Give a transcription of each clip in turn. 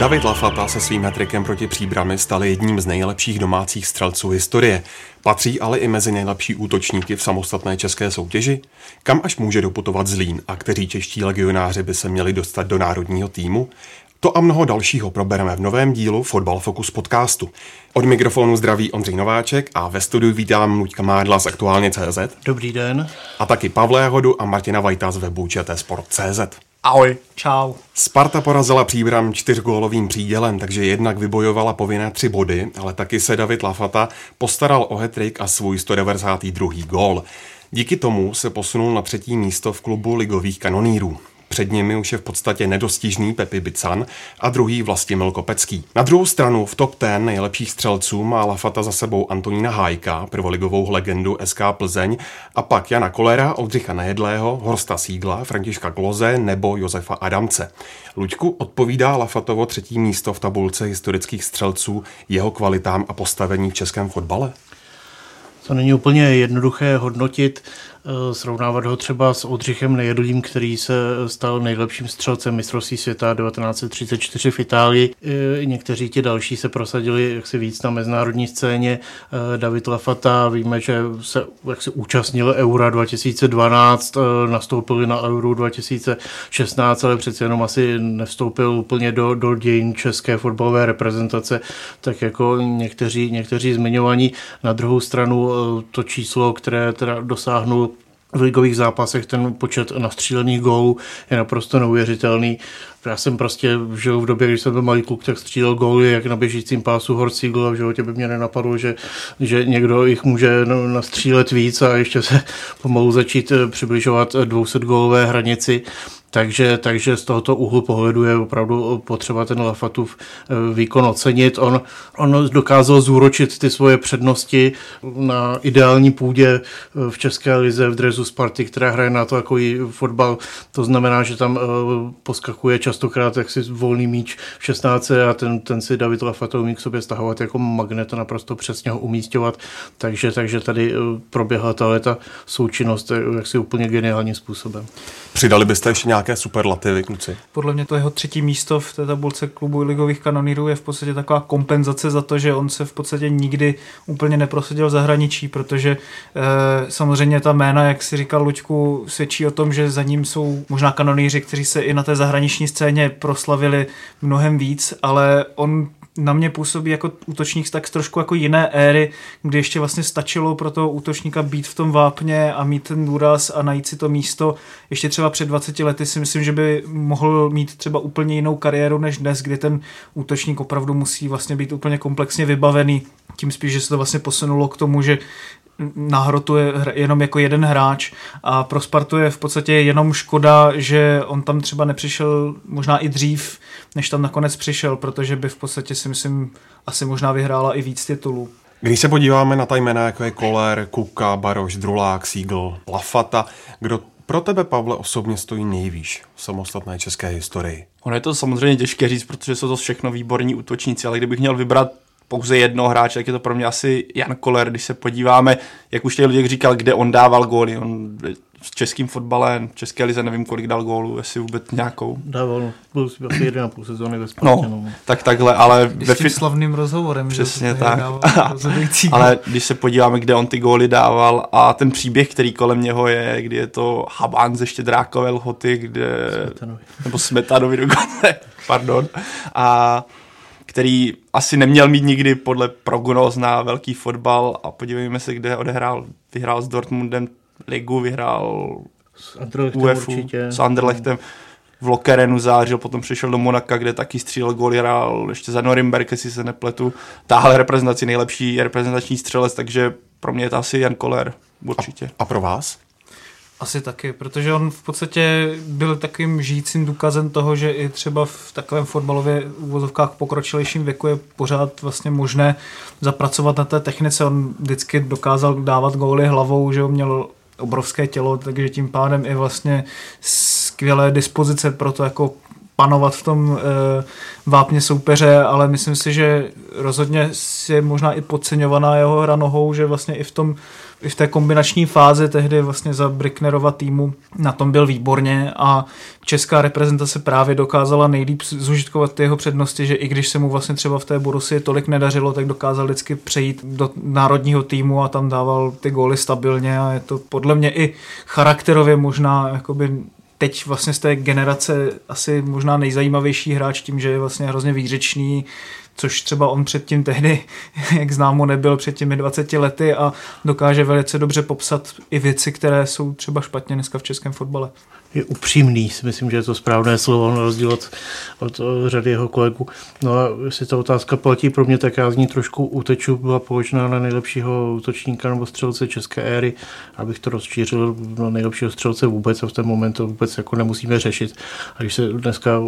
David Lafata se svým hetrikem proti příbrami stal jedním z nejlepších domácích střelců historie. Patří ale i mezi nejlepší útočníky v samostatné české soutěži? Kam až může doputovat Zlín a kteří čeští legionáři by se měli dostat do národního týmu? To a mnoho dalšího probereme v novém dílu Fotbal Focus podcastu. Od mikrofonu zdraví Ondřej Nováček a ve studiu vítám Luďka Mádla z Aktuálně CZ Dobrý den. a taky Pavla Jahodu a Martina Vajta z webu Sport.cz. Ahoj. Čau. Sparta porazila příbram čtyřgólovým přídělem, takže jednak vybojovala povinné tři body, ale taky se David Lafata postaral o hetrik a svůj 192. gól. Díky tomu se posunul na třetí místo v klubu ligových kanonýrů. Před nimi už je v podstatě nedostižný Pepi Bican a druhý Vlastimil Kopecký. Na druhou stranu v top 10 nejlepších střelců má Lafata za sebou Antonína Hájka, prvoligovou legendu SK Plzeň, a pak Jana Kolera, Oldřicha Nejedlého, Horsta Sígla, Františka Kloze nebo Josefa Adamce. Luďku odpovídá Lafatovo třetí místo v tabulce historických střelců jeho kvalitám a postavení v českém fotbale? To není úplně jednoduché hodnotit, srovnávat ho třeba s Oldřichem Nejedlým, který se stal nejlepším střelcem mistrovství světa 1934 v Itálii. Eh, Někteří ti další se prosadili jaksi víc na mezinárodní scéně. Eh, David Lafata, víme, že se jaksi účastnil Eura 2012, nastoupili na Euro 2016, ale přece jenom asi nevstoupil úplně do, do dějin české fotbalové reprezentace, tak jako někteří, někteří zmiňovaní. Na druhou stranu eh, to číslo, které teda dosáhnul v ligových zápasech ten počet nastřílených gólů je naprosto neuvěřitelný. Já jsem prostě žil v době, když jsem byl malý kluk, tak střílel góly jak na běžícím pásu Siegel a v životě by mě nenapadlo, že, že někdo jich může nastřílet víc a ještě se pomalu začít přibližovat 200 gólové hranici. Takže, takže z tohoto úhlu pohledu je opravdu potřeba ten Lafatův eh, výkon ocenit. On, on dokázal zúročit ty svoje přednosti na ideální půdě eh, v České lize v drezu Sparty, která hraje na to jako i fotbal. To znamená, že tam eh, poskakuje častokrát jaksi volný míč v 16 a ten, ten si David Lafatou umí k sobě stahovat jako magnet a naprosto přesně ho umístěvat. Takže, takže tady proběhla ta leta součinnost jaksi úplně geniálním způsobem. Přidali byste ještě nějaké superlativy, kluci? Podle mě to jeho třetí místo v té tabulce klubu ligových kanonýrů je v podstatě taková kompenzace za to, že on se v podstatě nikdy úplně neprosadil v zahraničí, protože e, samozřejmě ta jména, jak si říkal Luďku, svědčí o tom, že za ním jsou možná kanonýři, kteří se i na té zahraniční scéně proslavili mnohem víc, ale on na mě působí jako útočník tak trošku jako jiné éry, kdy ještě vlastně stačilo pro toho útočníka být v tom vápně a mít ten důraz a najít si to místo. Ještě třeba před 20 lety si myslím, že by mohl mít třeba úplně jinou kariéru než dnes, kdy ten útočník opravdu musí vlastně být úplně komplexně vybavený. Tím spíš, že se to vlastně posunulo k tomu, že na hrotu je jenom jako jeden hráč a pro Spartu je v podstatě jenom škoda, že on tam třeba nepřišel možná i dřív, než tam nakonec přišel, protože by v podstatě si myslím asi možná vyhrála i víc titulů. Když se podíváme na ta jména, jako je Koller, Kuka, Baroš, Drulák, Siegel, Lafata, kdo pro tebe, Pavle, osobně stojí nejvýš v samostatné české historii? Ono je to samozřejmě těžké říct, protože jsou to všechno výborní útočníci, ale kdybych měl vybrat pouze jednoho hráče, tak je to pro mě asi Jan Koller, když se podíváme, jak už těch lidí říkal, kde on dával góly. On v českým fotbale, v České lize nevím, kolik dal gólů, jestli vůbec nějakou. Dával, byl asi jeden a půl sezóny ve Spartě. No, tak takhle, ale... S tím slavným rozhovorem, Přesně že tak. ale když se podíváme, kde on ty góly dával a ten příběh, který kolem něho je, kdy je to Habán ze Štědrákové lhoty, kde... Smetanovi. Nebo Smetanovi dokonce, pardon. A který asi neměl mít nikdy podle prognóz na velký fotbal a podívejme se, kde odehrál. Vyhrál s Dortmundem ligu, vyhrál s Anderlechtem UEFu, určitě. s Anderlechtem. V Lokerenu zářil, potom přišel do Monaka, kde taky střílel gól, hrál ještě za Norimberg, jestli se nepletu. Táhle reprezentaci nejlepší reprezentační střelec, takže pro mě je to asi Jan Koller, určitě. A, a pro vás? Asi taky, protože on v podstatě byl takovým žijícím důkazem toho, že i třeba v takovém fotbalově uvozovkách pokročilejším věku je pořád vlastně možné zapracovat na té technice. On vždycky dokázal dávat góly hlavou, že on měl obrovské tělo, takže tím pádem i vlastně skvělé dispozice pro to jako panovat v tom e, vápně soupeře, ale myslím si, že rozhodně je možná i podceňovaná jeho hra nohou, že vlastně i v tom i v té kombinační fázi tehdy vlastně za Bricknerova týmu na tom byl výborně a česká reprezentace právě dokázala nejlíp zužitkovat ty jeho přednosti, že i když se mu vlastně třeba v té Borusi tolik nedařilo, tak dokázal vždycky přejít do národního týmu a tam dával ty góly stabilně a je to podle mě i charakterově možná jakoby teď vlastně z té generace asi možná nejzajímavější hráč tím, že je vlastně hrozně výřečný, což třeba on předtím tehdy, jak známo, nebyl před těmi 20 lety a dokáže velice dobře popsat i věci, které jsou třeba špatně dneska v českém fotbale je upřímný, si myslím, že je to správné slovo, na rozdíl od, od, od řady jeho kolegů. No a jestli ta otázka platí pro mě, tak já z ní trošku uteču, byla položena na nejlepšího útočníka nebo střelce české éry, abych to rozšířil na nejlepšího střelce vůbec a v ten moment to vůbec jako nemusíme řešit. A když se dneska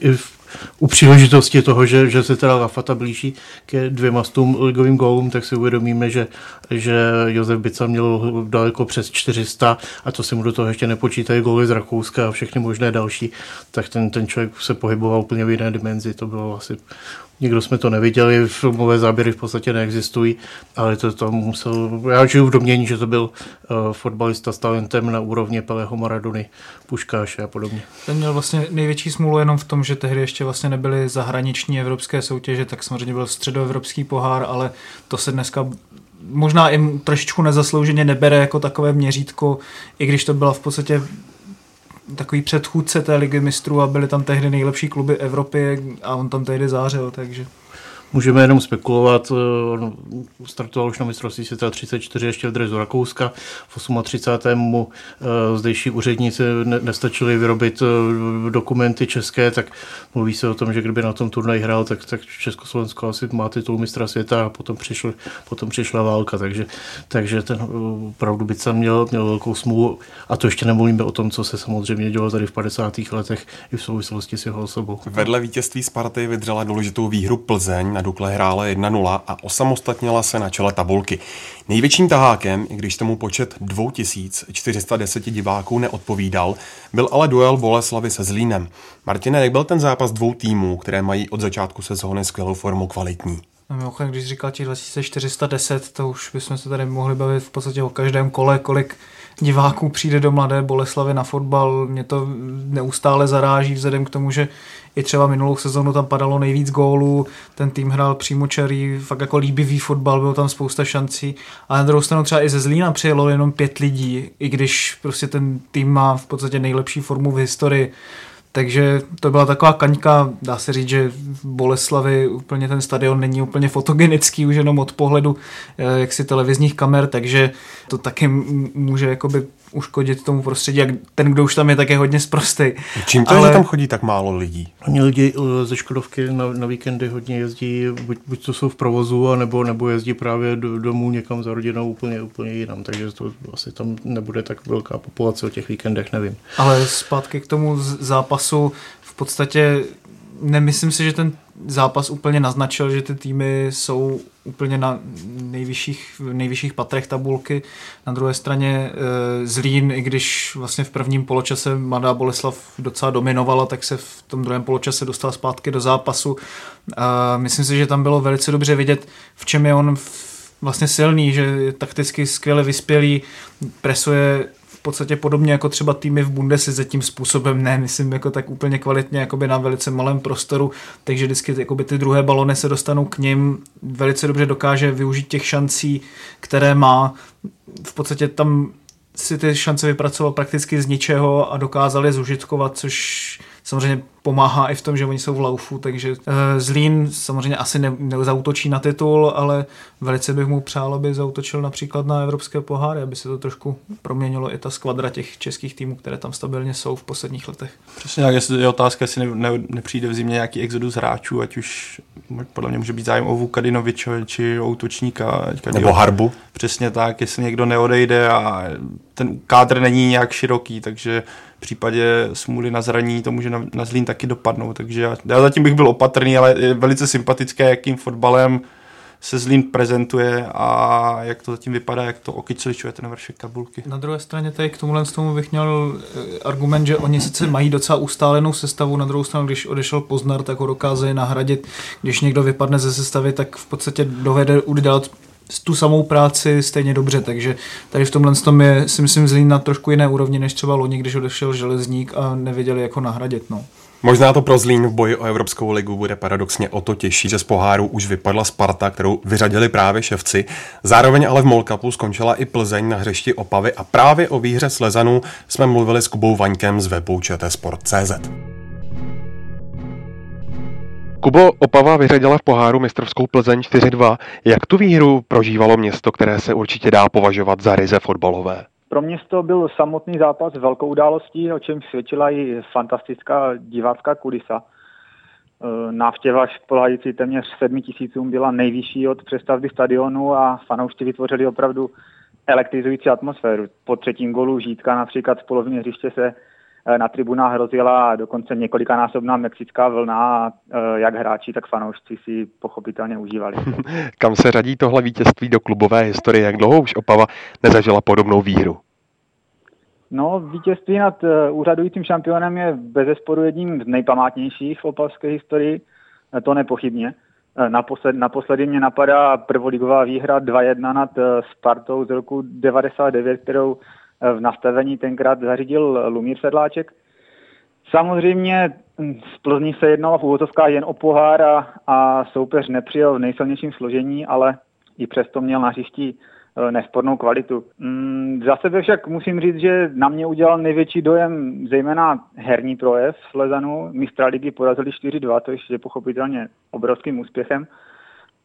i v u příležitosti toho, že, že se teda Lafata blíží ke dvěma stům ligovým gólům, tak si uvědomíme, že, že Josef Bica měl daleko přes 400 a to si mu do toho ještě nepočítají góly z Rakouska a všechny možné další, tak ten, ten člověk se pohyboval úplně v jiné dimenzi. To bylo asi Nikdo jsme to neviděli, filmové záběry v podstatě neexistují, ale to, to musel, já žiju v domění, že to byl uh, fotbalista s talentem na úrovni Peleho Maradony, Puškáše a podobně. Ten měl vlastně největší smůlu jenom v tom, že tehdy ještě vlastně nebyly zahraniční evropské soutěže, tak samozřejmě byl středoevropský pohár, ale to se dneska možná i trošičku nezaslouženě nebere jako takové měřítko, i když to byla v podstatě takový předchůdce té ligy mistrů a byly tam tehdy nejlepší kluby Evropy a on tam tehdy zářil, takže... Můžeme jenom spekulovat, on startoval už na mistrovství světa 34 ještě v drezu Rakouska, v 38. mu eh, zdejší úředníci nestačili vyrobit eh, dokumenty české, tak mluví se o tom, že kdyby na tom turnaji hrál, tak, tak Československo asi má titul mistra světa a potom, přišl, potom přišla válka, takže, takže ten eh, opravdu by se měl, měl velkou smůlu a to ještě nemluvíme o tom, co se samozřejmě dělo tady v 50. letech i v souvislosti s jeho osobou. Vedle vítězství Sparty vydřela důležitou výhru Plzeň na Dukle hrála 1-0 a osamostatnila se na čele tabulky. Největším tahákem, i když tomu počet 2410 diváků neodpovídal, byl ale duel Boleslavy se Zlínem. Martine, jak byl ten zápas dvou týmů, které mají od začátku sezóny skvělou formu kvalitní? No mimochodem, když říkal těch 2410, to už bychom se tady mohli bavit v podstatě o každém kole, kolik diváků přijde do Mladé Boleslavy na fotbal. Mě to neustále zaráží vzhledem k tomu, že i třeba minulou sezonu tam padalo nejvíc gólů, ten tým hrál čarý, fakt jako líbivý fotbal, bylo tam spousta šancí. A na druhou stranu třeba i ze Zlína přijelo jenom pět lidí, i když prostě ten tým má v podstatě nejlepší formu v historii. Takže to byla taková kaňka, dá se říct, že v Boleslavi úplně ten stadion není úplně fotogenický už jenom od pohledu eh, jaksi televizních kamer, takže to taky může jakoby uškodit tomu prostředí, jak ten, kdo už tam je, tak je hodně zprostý. Čím to Ale... že tam chodí tak málo lidí? Oni lidi eh, ze Škodovky na, na víkendy hodně jezdí, buď, buď to jsou v provozu, anebo, nebo jezdí právě do, domů někam za rodinou úplně, úplně jinam, takže to asi tam nebude tak velká populace o těch víkendech, nevím. Ale zpátky k tomu zápasu, v podstatě nemyslím si, že ten zápas úplně naznačil, že ty týmy jsou úplně na nejvyšších, nejvyšších patrech tabulky. Na druhé straně e, Zlín, i když vlastně v prvním poločase Mladá Boleslav docela dominovala, tak se v tom druhém poločase dostal zpátky do zápasu. E, myslím si, že tam bylo velice dobře vidět, v čem je on vlastně silný, že je takticky skvěle vyspělý, presuje podstatě podobně jako třeba týmy v Bundeslize tím způsobem, ne, myslím jako tak úplně kvalitně, jakoby na velice malém prostoru, takže vždycky jakoby ty druhé balony se dostanou k ním, velice dobře dokáže využít těch šancí, které má, v podstatě tam si ty šance vypracoval prakticky z ničeho a dokázal je zužitkovat, což samozřejmě pomáhá i v tom, že oni jsou v laufu, takže uh, Zlín samozřejmě asi ne, nezautočí na titul, ale velice bych mu přál, aby zautočil například na evropské poháry, aby se to trošku proměnilo i ta skvadra těch českých týmů, které tam stabilně jsou v posledních letech. Přesně tak, jestli je otázka, jestli ne, ne, nepřijde v zimě nějaký exodus hráčů, ať už podle mě může být zájem o Vukadinoviče či o útočníka. Nebo Harbu. Přesně tak, jestli někdo neodejde a ten kádr není nějak široký, takže v případě smůly na zraní to může na, na Zlín taky dopadnout. Takže já, já zatím bych byl opatrný, ale je velice sympatické, jakým fotbalem se Zlín prezentuje a jak to zatím vypadá, jak to okyceličuje ten vršek tabulky. Na druhé straně tady k tomuhle tomu bych měl eh, argument, že oni sice mají docela ustálenou sestavu, na druhou stranu, když odešel Poznar, tak ho dokázali nahradit. Když někdo vypadne ze sestavy, tak v podstatě dovede udělat tu samou práci stejně dobře, takže tady v tomhle tom je si myslím Zlín na trošku jiné úrovni než třeba loni, když odešel železník a nevěděli, jak ho nahradit. No. Možná to pro Zlín v boji o Evropskou ligu bude paradoxně o to těžší, že z poháru už vypadla Sparta, kterou vyřadili právě ševci. Zároveň ale v Molkapu skončila i Plzeň na hřešti Opavy a právě o výhře Slezanů jsme mluvili s Kubou Vaňkem z webu Sport.cz. Kubo, Opava vyřadila v poháru mistrovskou Plzeň 4-2. Jak tu výhru prožívalo město, které se určitě dá považovat za ryze fotbalové? Pro město byl samotný zápas velkou událostí, o čem svědčila i fantastická divácká kulisa. E, návštěva špolající téměř 7 tisícům byla nejvyšší od přestavby stadionu a fanoušci vytvořili opravdu elektrizující atmosféru. Po třetím golu Žítka například z poloviny hřiště se na tribunách hrozila dokonce několikanásobná mexická vlna e, jak hráči, tak fanoušci si pochopitelně užívali. Kam se řadí tohle vítězství do klubové historie? Jak dlouho už Opava nezažila podobnou výhru? No, vítězství nad uh, úřadujícím šampionem je bez sporu jedním z nejpamátnějších v opavské historii, to nepochybně. Naposled, naposledy mě napadá prvoligová výhra 2-1 nad Spartou z roku 99, kterou v nastavení tenkrát zařídil Lumír Sedláček. Samozřejmě hm, z Plzní se jednalo v úvodovkách jen o pohár a, a soupeř nepřijel v nejsilnějším složení, ale i přesto měl na hřišti Eh, nespornou kvalitu. Mm, za sebe však musím říct, že na mě udělal největší dojem zejména herní projev Slezanu. Mistra ligy porazili 4-2, to je pochopitelně obrovským úspěchem,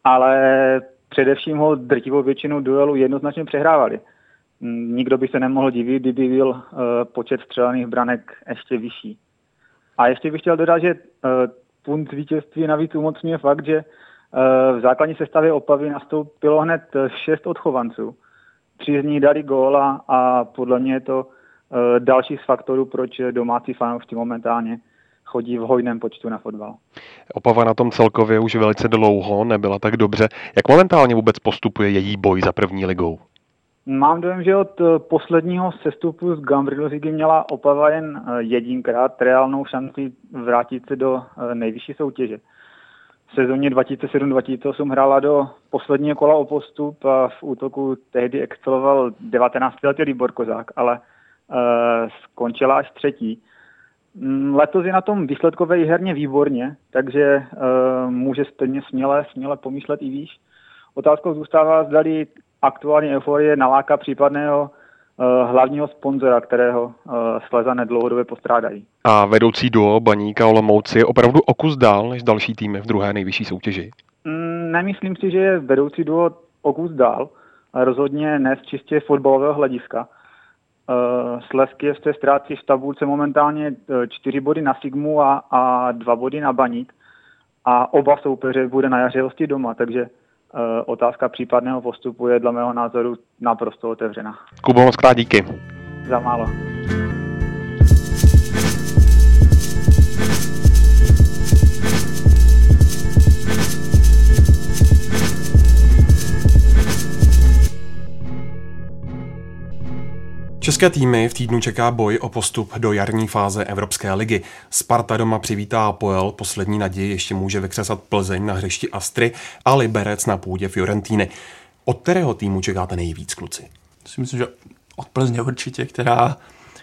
ale především ho drtivou většinu duelu jednoznačně přehrávali. Nikdo by se nemohl divit, kdyby byl uh, počet střelených branek ještě vyšší. A ještě bych chtěl dodat, že uh, punt vítězství navíc umocňuje fakt, že v základní sestavě Opavy nastoupilo hned šest odchovanců. Tři z nich dali góla a podle mě je to eh, další z faktorů, proč domácí fanoušci momentálně chodí v hojném počtu na fotbal. Opava na tom celkově už velice dlouho nebyla tak dobře. Jak momentálně vůbec postupuje její boj za první ligou? Mám dojem, že od eh, posledního sestupu z Gambrilo Ligy měla Opava jen eh, jedinkrát reálnou šanci vrátit se do nejvyšší soutěže sezóně 2007-2008 hrála do posledního kola o postup a v útoku tehdy exceloval 19 letý Libor Kozák, ale uh, skončila až třetí. Mm, letos je na tom výsledkové i herně výborně, takže uh, může stejně směle, směle pomýšlet i výš. Otázkou zůstává, zdali aktuální euforie naláká případného Eh, hlavního sponzora, kterého eh, Slezané dlouhodobě postrádají. A vedoucí duo Baníka Olomouci je opravdu o kus dál než další týmy v druhé nejvyšší soutěži? Mm, nemyslím si, že je vedoucí duo o kus dál, rozhodně ne z čistě fotbalového hlediska. Uh, Slesky ještě ztrácí v tabulce momentálně čtyři body na Sigmu a, a dva body na Baník a oba soupeře bude na jaře doma, takže Eh, otázka případného postupu je dle mého názoru naprosto otevřená. Kubo, moc díky. Za málo. České týmy v týdnu čeká boj o postup do jarní fáze Evropské ligy. Sparta doma přivítá Apoel, poslední naději ještě může vykřesat Plzeň na hřišti Astry a Liberec na půdě Fiorentíny. Od kterého týmu čekáte nejvíc, kluci? Myslím, že od Plzně určitě, která,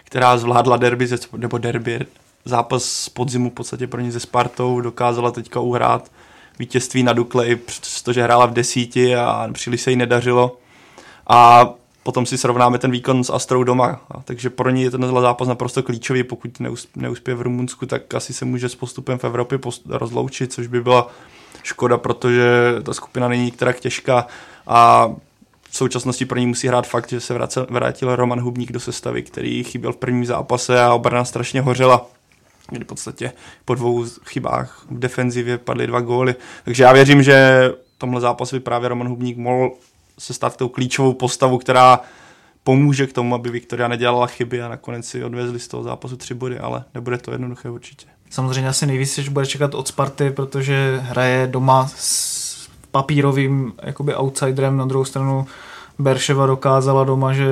která zvládla derby, nebo derby, zápas z podzimu v podstatě pro ně se Spartou, dokázala teďka uhrát vítězství na Dukle, i přestože hrála v desíti a příliš se jí nedařilo. A potom si srovnáme ten výkon s Astrou doma. A takže pro ní je ten zápas naprosto klíčový, pokud neuspěje v Rumunsku, tak asi se může s postupem v Evropě rozloučit, což by byla škoda, protože ta skupina není některá těžká a v současnosti pro ní musí hrát fakt, že se vrátil Roman Hubník do sestavy, který chyběl v prvním zápase a obrana strašně hořela kdy v podstatě po dvou chybách v defenzivě padly dva góly. Takže já věřím, že tomhle zápasu by právě Roman Hubník mohl se stát tou klíčovou postavu, která pomůže k tomu, aby Viktoria nedělala chyby a nakonec si odvezli z toho zápasu tři body, ale nebude to jednoduché určitě. Samozřejmě asi nejvíc, že bude čekat od Sparty, protože hraje doma s papírovým jakoby outsiderem, na druhou stranu Berševa dokázala doma, že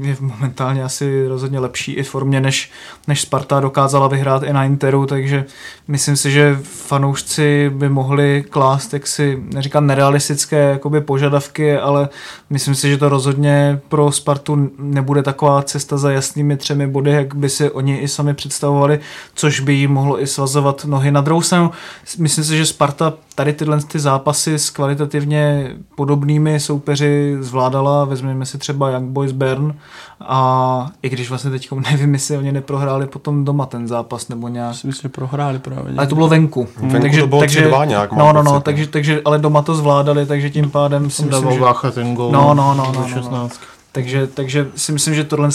je momentálně asi rozhodně lepší i formě, než, než Sparta dokázala vyhrát i na Interu, takže myslím si, že fanoušci by mohli klást jaksi, neříkám nerealistické jakoby požadavky, ale myslím si, že to rozhodně pro Spartu nebude taková cesta za jasnými třemi body, jak by si oni i sami představovali, což by jí mohlo i svazovat nohy na druhou stranu. Myslím si, že Sparta tady tyhle ty zápasy s kvalitativně podobnými soupeři zvládala, vezměme si třeba Young Boys Bern a i když vlastně teď nevím, jestli oni neprohráli potom doma ten zápas nebo nějak. Myslím, že prohráli právě. Ale to bylo venku. venku takže, to bylo takže, nějak. No, no, no, takže, takže, ale doma to zvládali, takže tím pádem si myslím, že... Vácha ten gol. No, no, no, no, no, no. Takže, takže si myslím, že tohle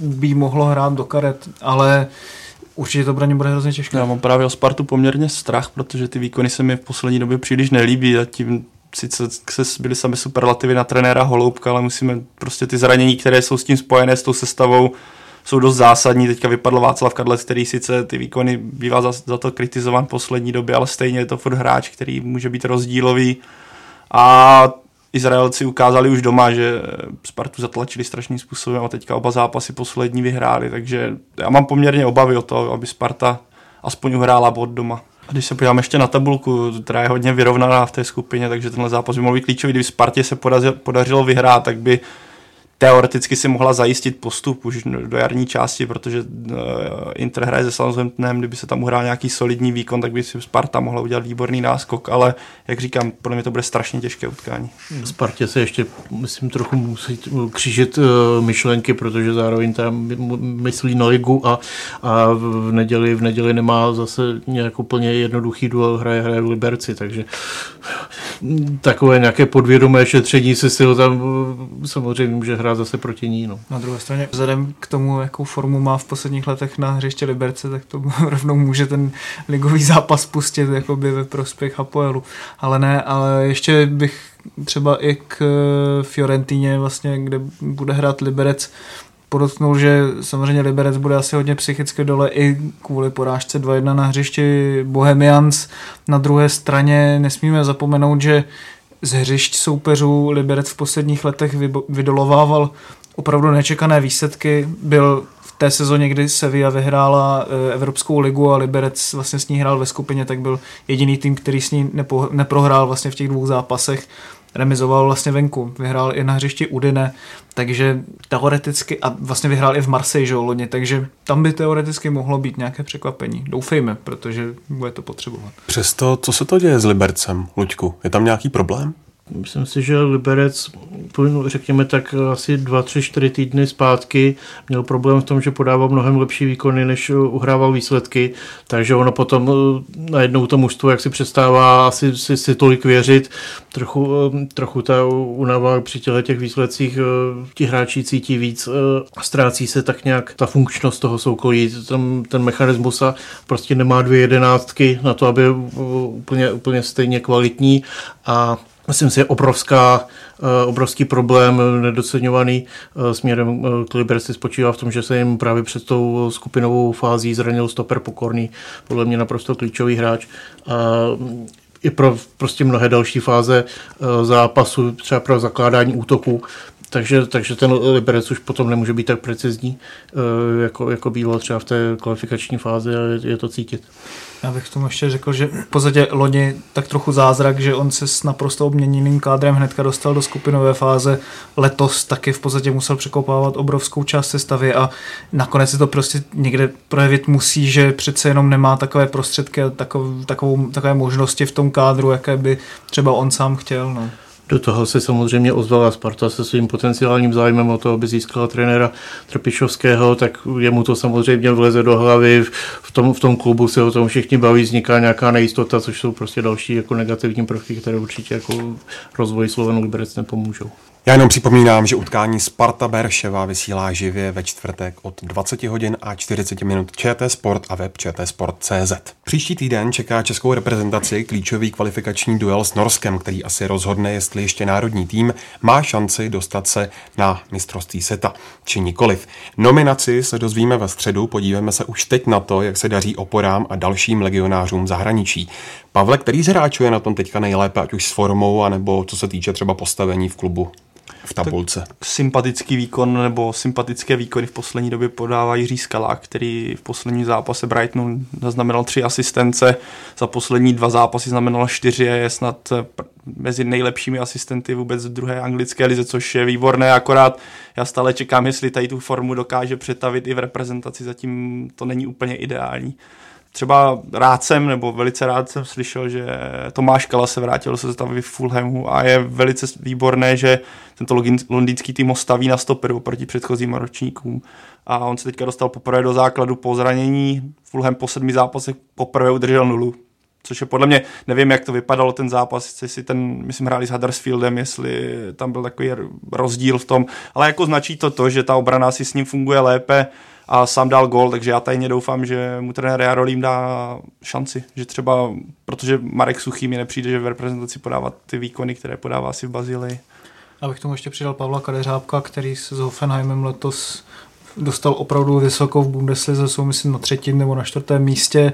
by mohlo hrát do karet, ale Určitě to pro ně bude hrozně těžké. Já mám právě o Spartu poměrně strach, protože ty výkony se mi v poslední době příliš nelíbí a tím sice byly sami superlativy na trenéra Holoubka, ale musíme prostě ty zranění, které jsou s tím spojené, s tou sestavou, jsou dost zásadní. Teďka vypadl Václav Kadlec, který sice ty výkony bývá za, za to kritizován v poslední době, ale stejně je to furt hráč, který může být rozdílový. A Izraelci ukázali už doma, že Spartu zatlačili strašným způsobem a teďka oba zápasy poslední vyhráli, takže já mám poměrně obavy o to, aby Sparta aspoň uhrála bod doma. A když se podíváme ještě na tabulku, která je hodně vyrovnaná v té skupině, takže tenhle zápas by mohl být klíčový. Kdyby Spartě se podařilo vyhrát, tak by teoreticky si mohla zajistit postup už do jarní části, protože uh, Inter hraje se Southamptonem, kdyby se tam uhrál nějaký solidní výkon, tak by si Sparta mohla udělat výborný náskok, ale jak říkám, podle mě to bude strašně těžké utkání. Spartě se ještě, myslím, trochu musí křížit uh, myšlenky, protože zároveň tam myslí na ligu a, a v neděli, v neděli nemá zase nějak úplně jednoduchý duel, hraje, hraje v Liberci, takže takové nějaké podvědomé šetření se sil tam uh, samozřejmě může hrát hrát zase proti ní. No. Na druhé straně, vzhledem k tomu, jakou formu má v posledních letech na hřiště Liberce, tak to rovnou může ten ligový zápas pustit jakoby ve prospěch Hapoelu. Ale ne, ale ještě bych třeba i k eh, Fiorentině, vlastně, kde bude hrát Liberec, podotknul, že samozřejmě Liberec bude asi hodně psychicky dole i kvůli porážce 2-1 na hřišti Bohemians. Na druhé straně nesmíme zapomenout, že z hřišť soupeřů Liberec v posledních letech vydolovával opravdu nečekané výsledky. Byl v té sezóně, kdy Sevilla vyhrála eh, Evropskou ligu a Liberec vlastně s ní hrál ve skupině, tak byl jediný tým, který s ní nepo, neprohrál vlastně v těch dvou zápasech. Remizoval vlastně venku, vyhrál i na hřišti Udine, takže teoreticky, a vlastně vyhrál i v Marseille, že loni, takže tam by teoreticky mohlo být nějaké překvapení. Doufejme, protože bude to potřebovat. Přesto, co se to děje s Libercem, Luďku? Je tam nějaký problém? Myslím si, že Liberec, řekněme tak asi dva, tři, čtyři týdny zpátky měl problém v tom, že podával mnohem lepší výkony, než uhrával výsledky, takže ono potom eh, najednou to mužstvo, jak si přestává asi si, si tolik věřit, trochu, eh, trochu ta unava při těle těch výsledcích eh, ti hráči cítí víc, ztrácí se tak nějak ta funkčnost toho soukolí, ten, ten mechanismus a prostě nemá dvě jedenáctky na to, aby úplně, úplně stejně kvalitní. A myslím si, je obrovská, eh, obrovský problém nedoceňovaný eh, směrem eh, k Liberci spočívá v tom, že se jim právě před tou skupinovou fází zranil stoper pokorný, podle mě naprosto klíčový hráč. A i pro prostě mnohé další fáze zápasu, třeba pro zakládání útoku, takže, takže ten Liberec už potom nemůže být tak precizní, jako, jako bylo třeba v té kvalifikační fázi a je, je to cítit. Já bych tomu ještě řekl, že v podstatě loni tak trochu zázrak, že on se s naprosto obměněným kádrem hnedka dostal do skupinové fáze. Letos taky v podstatě musel překopávat obrovskou část sestavy a nakonec se to prostě někde projevit musí, že přece jenom nemá takové prostředky a takovou, takové možnosti v tom kádru, jaké by třeba on sám chtěl. No. Do toho se samozřejmě ozvala Sparta se svým potenciálním zájmem o to, aby získala trenéra Trpišovského, tak jemu to samozřejmě vleze do hlavy. V tom, v tom klubu se o tom všichni baví, vzniká nějaká nejistota, což jsou prostě další jako negativní prvky, které určitě jako rozvoj Slovenu Liberec nepomůžou. Já jenom připomínám, že utkání Sparta Berševa vysílá živě ve čtvrtek od 20 hodin a 40 minut ČT Sport a web Sport.cz. Příští týden čeká českou reprezentaci klíčový kvalifikační duel s Norskem, který asi rozhodne, jestli ještě národní tým má šanci dostat se na mistrovství seta, či nikoliv. Nominaci se dozvíme ve středu, podíváme se už teď na to, jak se daří oporám a dalším legionářům zahraničí. Pavle, který z hráčů je na tom teďka nejlépe, ať už s formou, anebo co se týče třeba postavení v klubu? V tabulce. Tak sympatický výkon nebo sympatické výkony v poslední době podává Jiří Skala, který v posledním zápase Brightonu zaznamenal tři asistence, za poslední dva zápasy znamenal čtyři a je snad eh, mezi nejlepšími asistenty vůbec v druhé anglické lize, což je výborné, akorát já stále čekám, jestli tady tu formu dokáže přetavit i v reprezentaci, zatím to není úplně ideální třeba rád jsem, nebo velice rád jsem slyšel, že Tomáš Kala se vrátil do sestavy v Fulhamu a je velice výborné, že tento londýnský tým staví na stoperu proti předchozím ročníkům. A on se teďka dostal poprvé do základu po zranění. Fulham po sedmi zápasech poprvé udržel nulu, což je podle mě, nevím, jak to vypadalo ten zápas, jestli ten, myslím, hráli s Huddersfieldem, jestli tam byl takový rozdíl v tom, ale jako značí to to, že ta obrana si s ním funguje lépe, a sám dal gol, takže já tajně doufám, že mu trenér Jarolím dá šanci, že třeba, protože Marek Suchý mi nepřijde, že v reprezentaci podávat ty výkony, které podává si v Bazílii. Abych tomu ještě přidal Pavla Kadeřábka, který s Hoffenheimem letos dostal opravdu vysoko v Bundeslize, jsou myslím na třetím nebo na čtvrtém místě.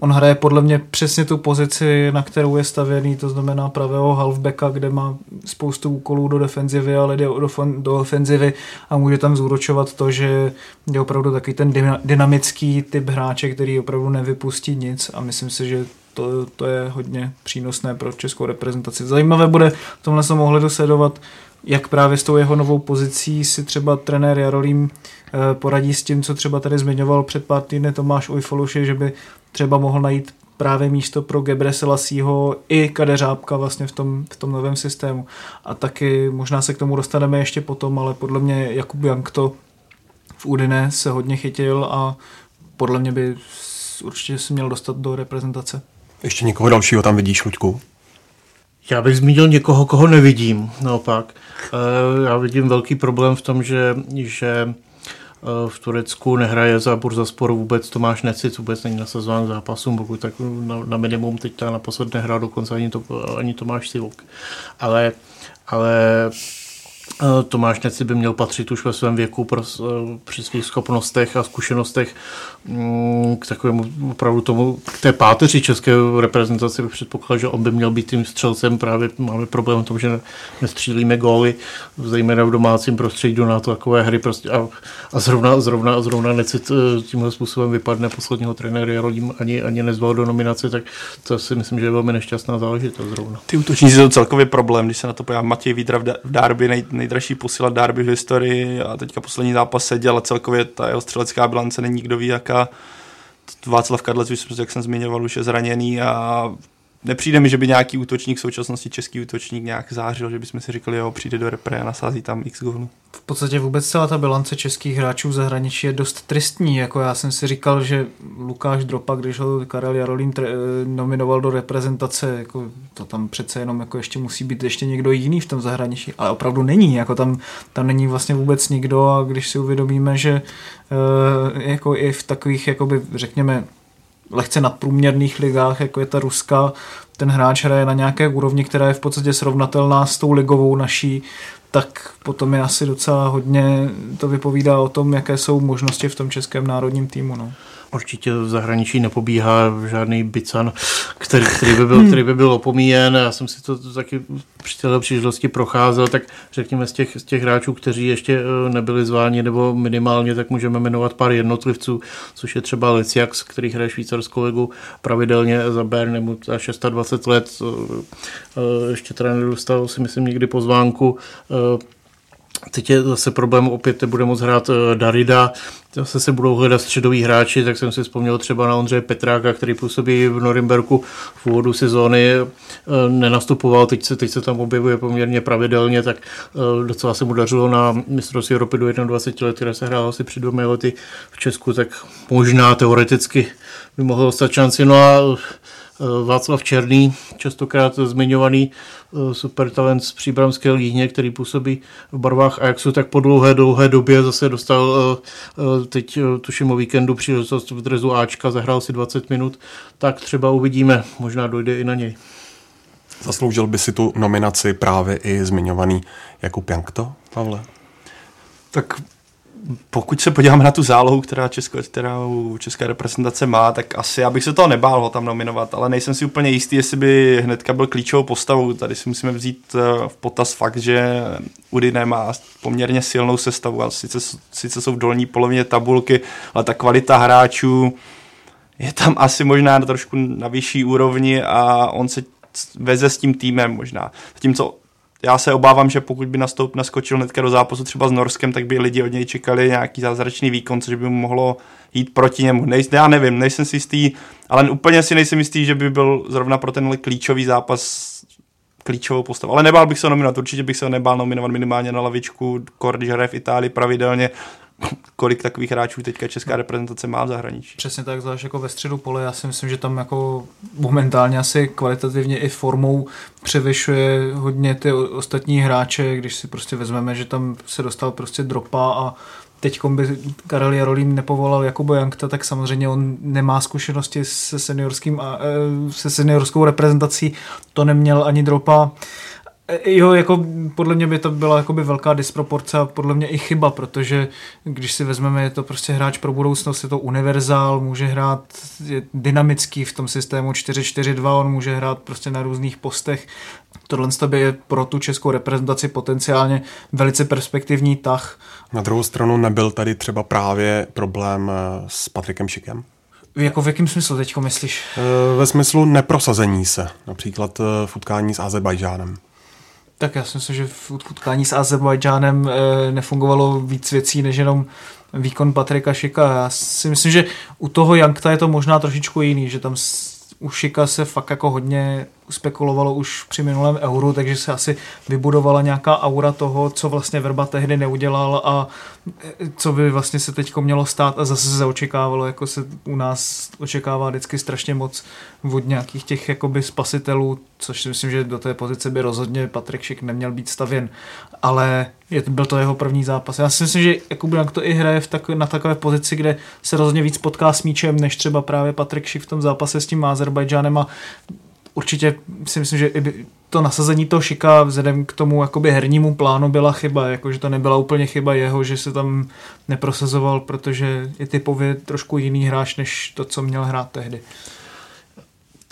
On hraje podle mě přesně tu pozici, na kterou je stavěný, to znamená pravého halfbacka, kde má spoustu úkolů do defenzivy, ale jde do, do ofenzivy a může tam zúročovat to, že je opravdu taky ten dynamický typ hráče, který opravdu nevypustí nic a myslím si, že to, to je hodně přínosné pro českou reprezentaci. Zajímavé bude v tomhle se mohli dosledovat, jak právě s tou jeho novou pozicí si třeba trenér Jarolím eh, poradí s tím, co třeba tady zmiňoval před pár týdny Tomáš Ujfoluši, že by třeba mohl najít právě místo pro Gebre Selassího i Kadeřábka vlastně v tom, v tom novém systému. A taky možná se k tomu dostaneme ještě potom, ale podle mě Jakub Jank to v Udine se hodně chytil a podle mě by určitě se měl dostat do reprezentace. Ještě někoho dalšího tam vidíš, Luďku? Já bych zmínil někoho, koho nevidím, naopak. Eh, já vidím velký problém v tom, že, že v Turecku nehraje za Burzaspor vůbec Tomáš Necit, vůbec není nasazován zápasům, pokud tak na, na minimum teď naposled nehrál dokonce ani, to, ani Tomáš Sivok. Ale, ale Tomáš Neci by měl patřit už ve svém věku pro, eh, při svých schopnostech a zkušenostech mm, k takovému opravdu tomu, k té páteři české reprezentace bych předpokládal, že on by měl být tím střelcem. Právě máme problém v tom, že nestřílíme góly, zejména v domácím prostředí do na to takové hry prostě a, a zrovna, zrovna, zrovna Necit eh, tímhle způsobem vypadne posledního trenéra Jarolím ani, ani nezval do nominace, tak to si myslím, že je velmi nešťastná záležitost zrovna. Ty útočníci jsou celkově problém, když se na to podívám. Matěj Vítra v Darby nej, nej nejdražší posila Darby v historii a teďka poslední zápas seděl a celkově ta jeho střelecká bilance není nikdo ví jaká. Václav Kadlec, jak jsem zmiňoval, už je zraněný a nepřijde mi, že by nějaký útočník v současnosti, český útočník nějak zářil, že bychom si říkali, jo, přijde do repre a nasází tam x gólů. V podstatě vůbec celá ta bilance českých hráčů v zahraničí je dost tristní. Jako já jsem si říkal, že Lukáš Dropa, když ho Karel Jarolín tre- nominoval do reprezentace, jako to tam přece jenom jako ještě musí být ještě někdo jiný v tom zahraničí, ale opravdu není. Jako tam, tam není vlastně vůbec nikdo a když si uvědomíme, že e, jako i v takových, jakoby, řekněme, lehce nadprůměrných ligách, jako je ta Ruska, ten hráč hraje na nějaké úrovni, která je v podstatě srovnatelná s tou ligovou naší, tak potom je asi docela hodně, to vypovídá o tom, jaké jsou možnosti v tom českém národním týmu. No. Určitě v zahraničí nepobíhá žádný bican, který, který, by, byl, který by byl opomíjen. Já jsem si to taky při této příležitosti procházel, tak řekněme z těch, z těch hráčů, kteří ještě eh, nebyli zváni nebo minimálně, tak můžeme jmenovat pár jednotlivců, což je třeba Liciax, který hraje švýcarskou ligu pravidelně za Bern, nebo za 26 let. Eh, eh, ještě teda nedostal si myslím nikdy pozvánku Teď je zase problém, opět bude moc hrát eh, Darida, zase se budou hledat středoví hráči, tak jsem si vzpomněl třeba na Ondřeje Petráka, který působí v Norimberku v úvodu sezóny, eh, nenastupoval, teď se, teď se tam objevuje poměrně pravidelně, tak eh, docela se mu dařilo na mistrovství Evropy do 21 let, které se hrálo asi před dvěma lety v Česku, tak možná teoreticky by mohl dostat šanci. No a Václav Černý, častokrát zmiňovaný eh, super talent z příbramské líhně, který působí v barvách Ajaxu, tak po dlouhé, dlouhé době zase dostal eh, teď tuším o víkendu příležitost v drezu Ačka, zahrál si 20 minut, tak třeba uvidíme, možná dojde i na něj. Zasloužil by si tu nominaci právě i zmiňovaný Jakub Jankto, Pavle? Tak pokud se podíváme na tu zálohu, která, Česko, která česká reprezentace má, tak asi já bych se toho nebál ho tam nominovat, ale nejsem si úplně jistý, jestli by hnedka byl klíčovou postavou. Tady si musíme vzít eh, v potaz fakt, že Udine má poměrně silnou sestavu a sice, sice jsou v dolní polovině tabulky, ale ta kvalita hráčů je tam asi možná trošku na vyšší úrovni a on se veze s tím týmem možná. Zatímco já se obávám, že pokud by nastoup, naskočil hnedka do zápasu třeba s Norskem, tak by lidi od něj čekali nějaký zázračný výkon, což by mu mohlo jít proti němu. Nej, já nevím, nejsem si jistý, ale úplně si nejsem jistý, že by byl zrovna pro tenhle klíčový zápas klíčovou postavu. Ale nebál bych se nominovat, určitě bych se nebál nominovat minimálně na lavičku, když hraje v Itálii pravidelně, kolik takových hráčů teďka česká reprezentace má v zahraničí. Přesně tak, zvlášť jako ve středu pole, já si myslím, že tam jako momentálně asi kvalitativně i formou převyšuje hodně ty ostatní hráče, když si prostě vezmeme, že tam se dostal prostě dropa a teď by Karel Jarolím nepovolal Jakubo Jankta, tak samozřejmě on nemá zkušenosti se, seniorským a, e, se seniorskou reprezentací, to neměl ani dropa. Jo, jako podle mě by to byla jakoby velká disproporce a podle mě i chyba, protože když si vezmeme, je to prostě hráč pro budoucnost, je to univerzál, může hrát je dynamický v tom systému 4-4-2, on může hrát prostě na různých postech. Tohle by je pro tu českou reprezentaci potenciálně velice perspektivní tah. Na druhou stranu nebyl tady třeba právě problém eh, s Patrikem Šikem? Jako v jakém smyslu teďko myslíš? Eh, ve smyslu neprosazení se, například v utkání s Azerbajdžánem. Tak já si myslím, že v utkání s Azerbajdžánem e, nefungovalo víc věcí, než jenom výkon Patrika Šika. Já si myslím, že u toho Jankta je to možná trošičku jiný, že tam u Šika se fakt jako hodně spekulovalo už při minulém euru, takže se asi vybudovala nějaká aura toho, co vlastně Verba tehdy neudělal a co by vlastně se teď mělo stát a zase se očekávalo, jako se u nás očekává vždycky strašně moc od nějakých těch jakoby spasitelů, což si myslím, že do té pozice by rozhodně Patrik Šik neměl být stavěn, ale je, byl to jeho první zápas. Já si myslím, že Jakub Jank to i hraje v tak, na takové pozici, kde se rozhodně víc potká s míčem, než třeba právě Patrik Šik v tom zápase s tím Azerbajdžánem a určitě si myslím, že i to nasazení toho Šika vzhledem k tomu jakoby hernímu plánu byla chyba, jakože to nebyla úplně chyba jeho, že se tam neprosazoval, protože je typově trošku jiný hráč, než to, co měl hrát tehdy.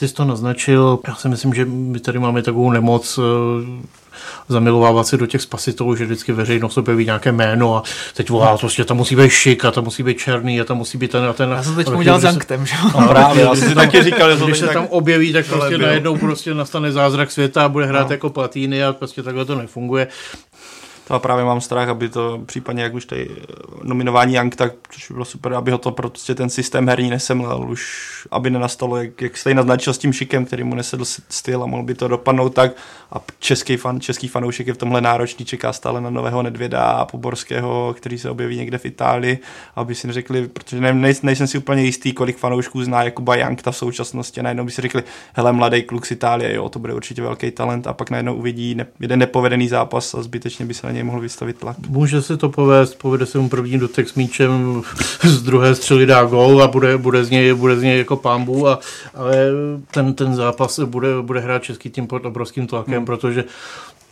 Ty jsi to naznačil, já si myslím, že my tady máme takovou nemoc eh, zamilovávat se do těch spasitelů, že vždycky veřejnost objeví nějaké jméno a teď volá, to prostě tam musí být šik a tam musí být černý a tam musí být ten a ten. Já jsem teď udělal s Janktem, že? No, právě, já jsem taky říkal, že když se tam objeví, tak prostě najednou prostě nastane zázrak světa a bude hrát no. jako platýny a prostě takhle to nefunguje. To a právě mám strach, aby to případně, jak už tady eh, nominování Young, tak což by bylo super, aby ho to prostě ten systém herní nesemlel, už aby nenastalo, jak, jak jste naznačil s tím šikem, který mu nesedl styl a mohl by to dopadnout tak. A český, fan, český fanoušek je v tomhle náročný, čeká stále na nového Nedvěda a Poborského, který se objeví někde v Itálii, aby si neřekli, protože ne, nej, nejsem si úplně jistý, kolik fanoušků zná Jakuba ta v současnosti. Najednou by si řekli, hele, mladý kluk z Itálie, jo, to bude určitě velký talent. A pak najednou uvidí ne, jeden nepovedený zápas a zbytečně by se na něj mohl vystavit tlak. Může se to povést, povede se mu první dotek s míčem, z druhé střely dá gol a bude, bude, z něj, bude z něj jako pámbu, a, ale ten, ten zápas bude, bude hrát český tým pod obrovským tlakem, hmm. protože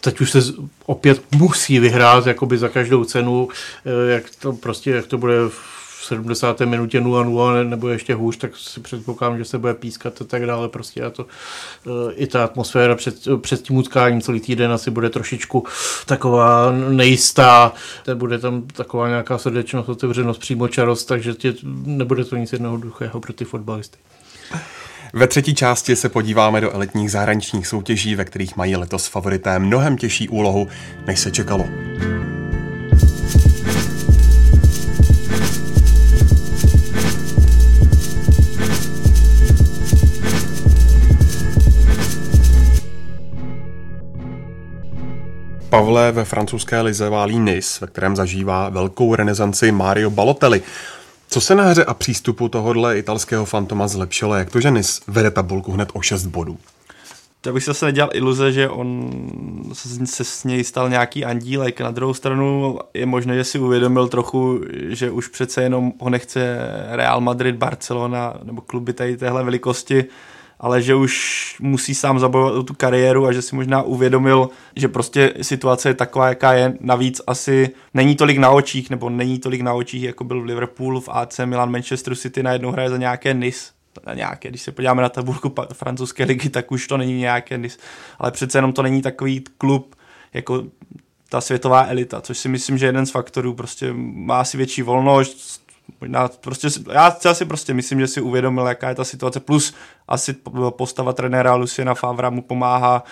teď už se opět musí vyhrát jakoby za každou cenu, eh, jak to prostě, jak to bude v 70. minutě 0-0 nebo ještě hůř, tak si předpokládám, že se bude pískat a tak dále. Prostě a to eh, i ta atmosféra před, před tím utkáním celý týden asi bude trošičku taková nejistá, bude tam taková nějaká srdečnost, otevřenost, přímočarost, takže tě, nebude to nic jednoduchého pro ty fotbalisty. Ve třetí části se podíváme do elitních zahraničních soutěží, ve kterých mají letos favorité mnohem těžší úlohu, než se čekalo. Pavle ve francouzské lize válí Nice, ve kterém zažívá velkou renesanci Mario Balotelli. Co se na hře a přístupu tohohle italského fantoma zlepšilo? Jak to, že Nice vede tabulku hned o 6 bodů? Já bych si zase nedělal iluze, že on se s něj stal nějaký andílek. Na druhou stranu je možné, že si uvědomil trochu, že už přece jenom ho nechce Real Madrid, Barcelona nebo kluby tady téhle velikosti, ale že už musí sám zabojovat o tu kariéru a že si možná uvědomil, že prostě situace je taková, jaká je. Navíc asi není tolik na očích, nebo není tolik na očích, jako byl v Liverpool, v AC Milan, Manchester City, najednou hraje za nějaké NIS, na nějaké, když se podíváme na tabulku francouzské ligy, tak už to není nějaké, ale přece jenom to není takový klub jako ta světová elita, což si myslím, že je jeden z faktorů, prostě má si větší volnost, možná prostě, já, si prostě myslím, že si uvědomil, jaká je ta situace, plus asi postava trenéra Luciana Favra mu pomáhá.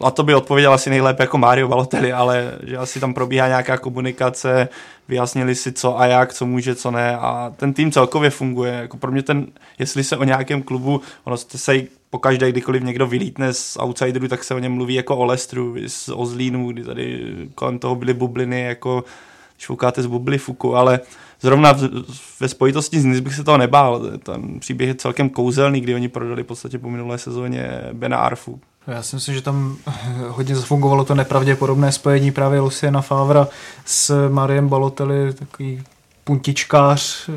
A to by odpověděl asi nejlépe jako Mario Balotelli, ale že asi tam probíhá nějaká komunikace, vyjasnili si co a jak, co může, co ne. A ten tým celkově funguje. Jako pro mě ten, jestli se o nějakém klubu, ono se pokaždé, kdykoliv někdo vylítne z outsiderů, tak se o něm mluví jako o Lestru, z Ozlínu, kdy tady kolem toho byly bubliny, jako když foukáte z bubly fuku, ale zrovna v, ve spojitosti s Nis bych se toho nebál. Ten příběh je celkem kouzelný, kdy oni prodali v podstatě po minulé sezóně Bena Arfu, já si myslím, že tam hodně zafungovalo to nepravděpodobné spojení právě Luciana Favra s Mariem Balotelli, takový puntičkář, eh,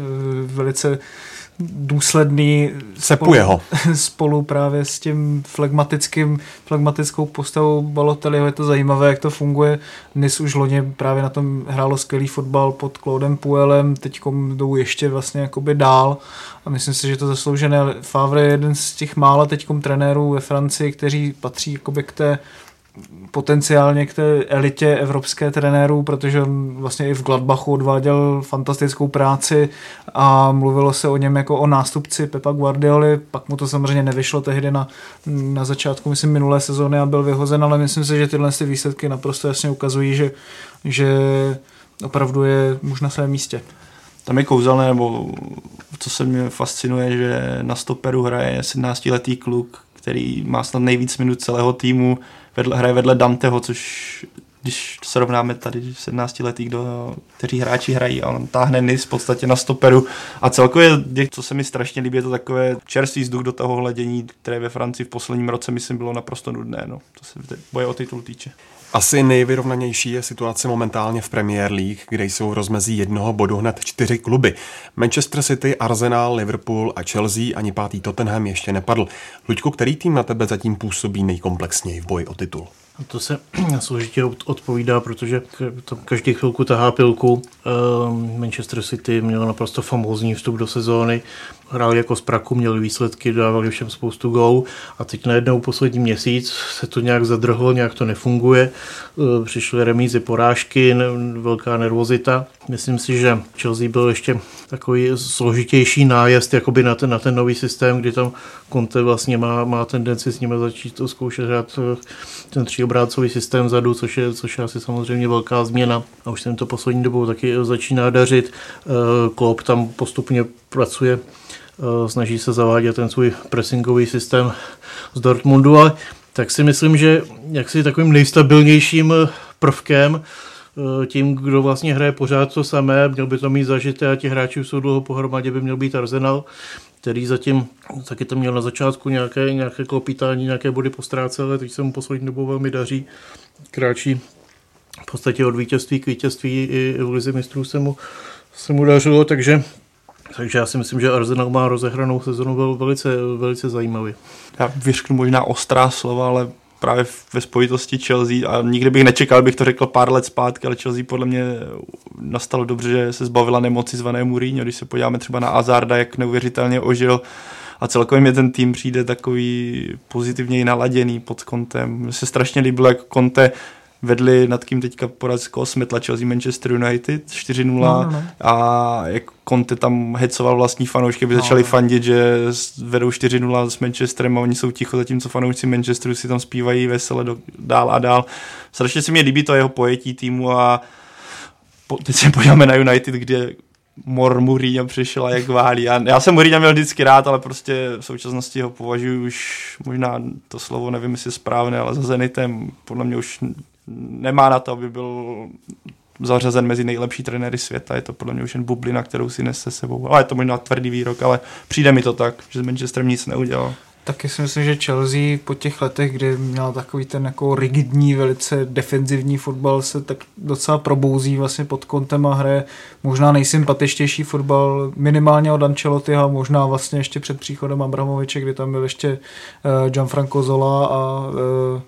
velice důsledný spolu, ho. spolu právě s tím flegmatickým, flegmatickou postavou Balotelliho. Je to zajímavé, jak to funguje. Nis už loni právě na tom hrálo skvělý fotbal pod Claudem Puelem, teď jdou ještě vlastně jakoby dál a myslím si, že to zasloužené. Favre je jeden z těch mála teď trenérů ve Francii, kteří patří jakoby k té potenciálně k té elitě evropské trenérů, protože on vlastně i v Gladbachu odváděl fantastickou práci a mluvilo se o něm jako o nástupci Pepa Guardioli, pak mu to samozřejmě nevyšlo tehdy na, na začátku, myslím, minulé sezóny a byl vyhozen, ale myslím si, že tyhle ty výsledky naprosto jasně ukazují, že, že opravdu je už na svém místě. Tam je kouzelné, nebo co se mě fascinuje, že na stoperu hraje 17-letý kluk, který má snad nejvíc minut celého týmu, vedle, hraje vedle Danteho, což když srovnáme tady 17 letý, kdo, kteří hráči hrají a on táhne Nis v podstatě na stoperu a celkově, co se mi strašně líbí, je to takové čerstvý vzduch do toho hledění, které ve Francii v posledním roce, myslím, bylo naprosto nudné, no. to se boje o titul týče. Asi nejvyrovnanější je situace momentálně v Premier League, kde jsou v rozmezí jednoho bodu hned čtyři kluby. Manchester City, Arsenal, Liverpool a Chelsea ani pátý Tottenham ještě nepadl. Luďku, který tým na tebe zatím působí nejkomplexněji v boji o titul? To se složitě odpovídá, protože to každý chvilku tahá pilku. Ehm, Manchester City měl naprosto famózní vstup do sezóny hráli jako z praku, měli výsledky, dávali všem spoustu gólů a teď najednou poslední měsíc se to nějak zadrhlo, nějak to nefunguje. E, přišly remízy, porážky, velká nervozita. Myslím si, že Chelsea byl ještě takový složitější nájezd jakoby na ten, na ten nový systém, kdy tam Conte vlastně má, má tendenci s nimi začít to zkoušet hrát e, ten tříobrácový systém vzadu, což je, což je asi samozřejmě velká změna. A už se to poslední dobou taky začíná dařit. E, Klopp tam postupně pracuje Eh, snaží se zavádět ten svůj pressingový systém z Dortmundu, ale tak si myslím, že jaksi takovým nejstabilnějším eh, prvkem eh, tím, kdo vlastně hraje pořád to samé, měl by to mít zažité a ti hráči jsou dlouho pohromadě, by měl být Arsenal, který zatím taky to měl na začátku nějaké, nějaké klopítání, nějaké body postráce, ale teď se mu poslední dobou velmi daří. Kráčí v podstatě od vítězství k vítězství i v Lize mistrů se mu, se mu dařilo, takže takže já si myslím, že Arsenal má rozehranou sezonu velice, velice zajímavý. Já vyřknu možná ostrá slova, ale právě ve spojitosti Chelsea a nikdy bych nečekal, bych to řekl pár let zpátky, ale Chelsea podle mě nastalo dobře, že se zbavila nemoci zvané Mourinho, když se podíváme třeba na Azarda, jak neuvěřitelně ožil a celkově mě ten tým přijde takový pozitivněji naladěný pod kontem. Mně se strašně líbilo, jak Conte vedli nad kým teďka porazko smetla Chelsea Manchester United 4-0 no, no, no. a jak Conte tam hecoval vlastní fanoušky, by no, začali no. fandit, že vedou 4-0 s Manchesterem a oni jsou ticho, zatímco fanoušci Manchesteru si tam zpívají vesele do, dál a dál. Strašně se mi líbí to jeho pojetí týmu a po, teď se podíváme na United, kde Mor Mourinho přišel a jak válí. Já, já jsem Mourinho měl vždycky rád, ale prostě v současnosti ho považuji už, možná to slovo nevím, jestli je správné, ale za Zenitem podle mě už nemá na to, aby byl zařazen mezi nejlepší trenéry světa. Je to podle mě už jen bublina, kterou si nese sebou. Ale je to možná tvrdý výrok, ale přijde mi to tak, že s Manchesterem nic neudělal. Taky si myslím, že Chelsea po těch letech, kdy měla takový ten jako rigidní, velice defenzivní fotbal, se tak docela probouzí vlastně pod kontem a hraje možná nejsympatičtější fotbal minimálně od Ancelottiho, možná vlastně ještě před příchodem Abramoviče, kdy tam byl ještě uh, Gianfranco Zola a uh,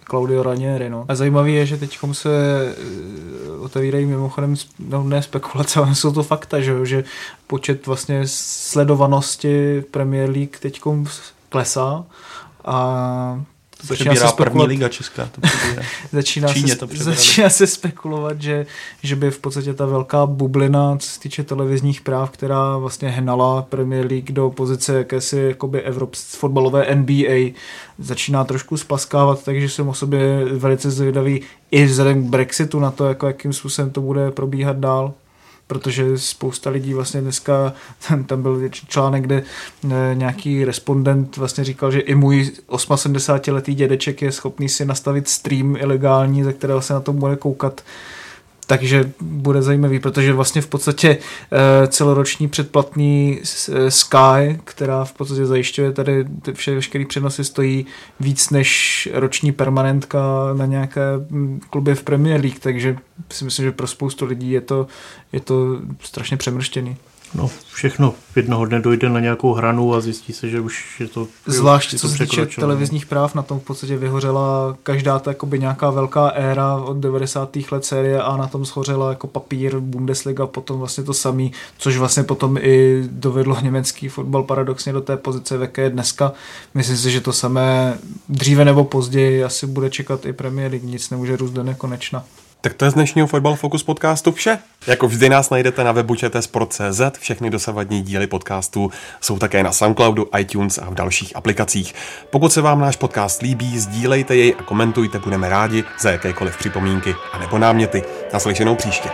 Claudio Ranieri. No. A zajímavé je, že teď se uh, otevírají mimochodem no, ne spekulace, ale jsou to fakta, že, že počet vlastně sledovanosti Premier League teď klesá a začíná se první liga česká. To začíná, se, to začíná se spekulovat, že, že by v podstatě ta velká bublina, co se týče televizních práv, která vlastně hnala Premier League do pozice jakési jakoby evropské fotbalové NBA, začíná trošku splaskávat, takže jsem o sobě velice zvědavý i vzhledem k Brexitu na to, jako jakým způsobem to bude probíhat dál protože spousta lidí vlastně dneska, tam byl článek, kde eh, nějaký respondent vlastně říkal, že i můj 78-letý dědeček je schopný si nastavit stream ilegální, ze kterého se na to bude koukat takže bude zajímavý, protože vlastně v podstatě eh, celoroční předplatný eh, Sky, která v podstatě zajišťuje tady vše, veškerý přenosy, stojí víc než roční permanentka na nějaké hm, klubě v Premier League, takže si myslím, že pro spoustu lidí je to, je to strašně přemrštěný. No, všechno jednoho dne dojde na nějakou hranu a zjistí se, že už je to Zvlášť co se týče televizních práv, na tom v podstatě vyhořela každá ta jakoby nějaká velká éra od 90. let série a na tom schořela jako papír Bundesliga, potom vlastně to samý, což vlastně potom i dovedlo německý fotbal paradoxně do té pozice, v jaké je dneska. Myslím si, že to samé dříve nebo později asi bude čekat i Premier League, nic nemůže růst do nekonečna. Tak to je z dnešního Fotbal Focus podcastu vše. Jako vždy nás najdete na webu čtsport.cz, všechny dosavadní díly podcastu jsou také na Soundcloudu, iTunes a v dalších aplikacích. Pokud se vám náš podcast líbí, sdílejte jej a komentujte, budeme rádi za jakékoliv připomínky a nebo náměty. Naslyšenou příště.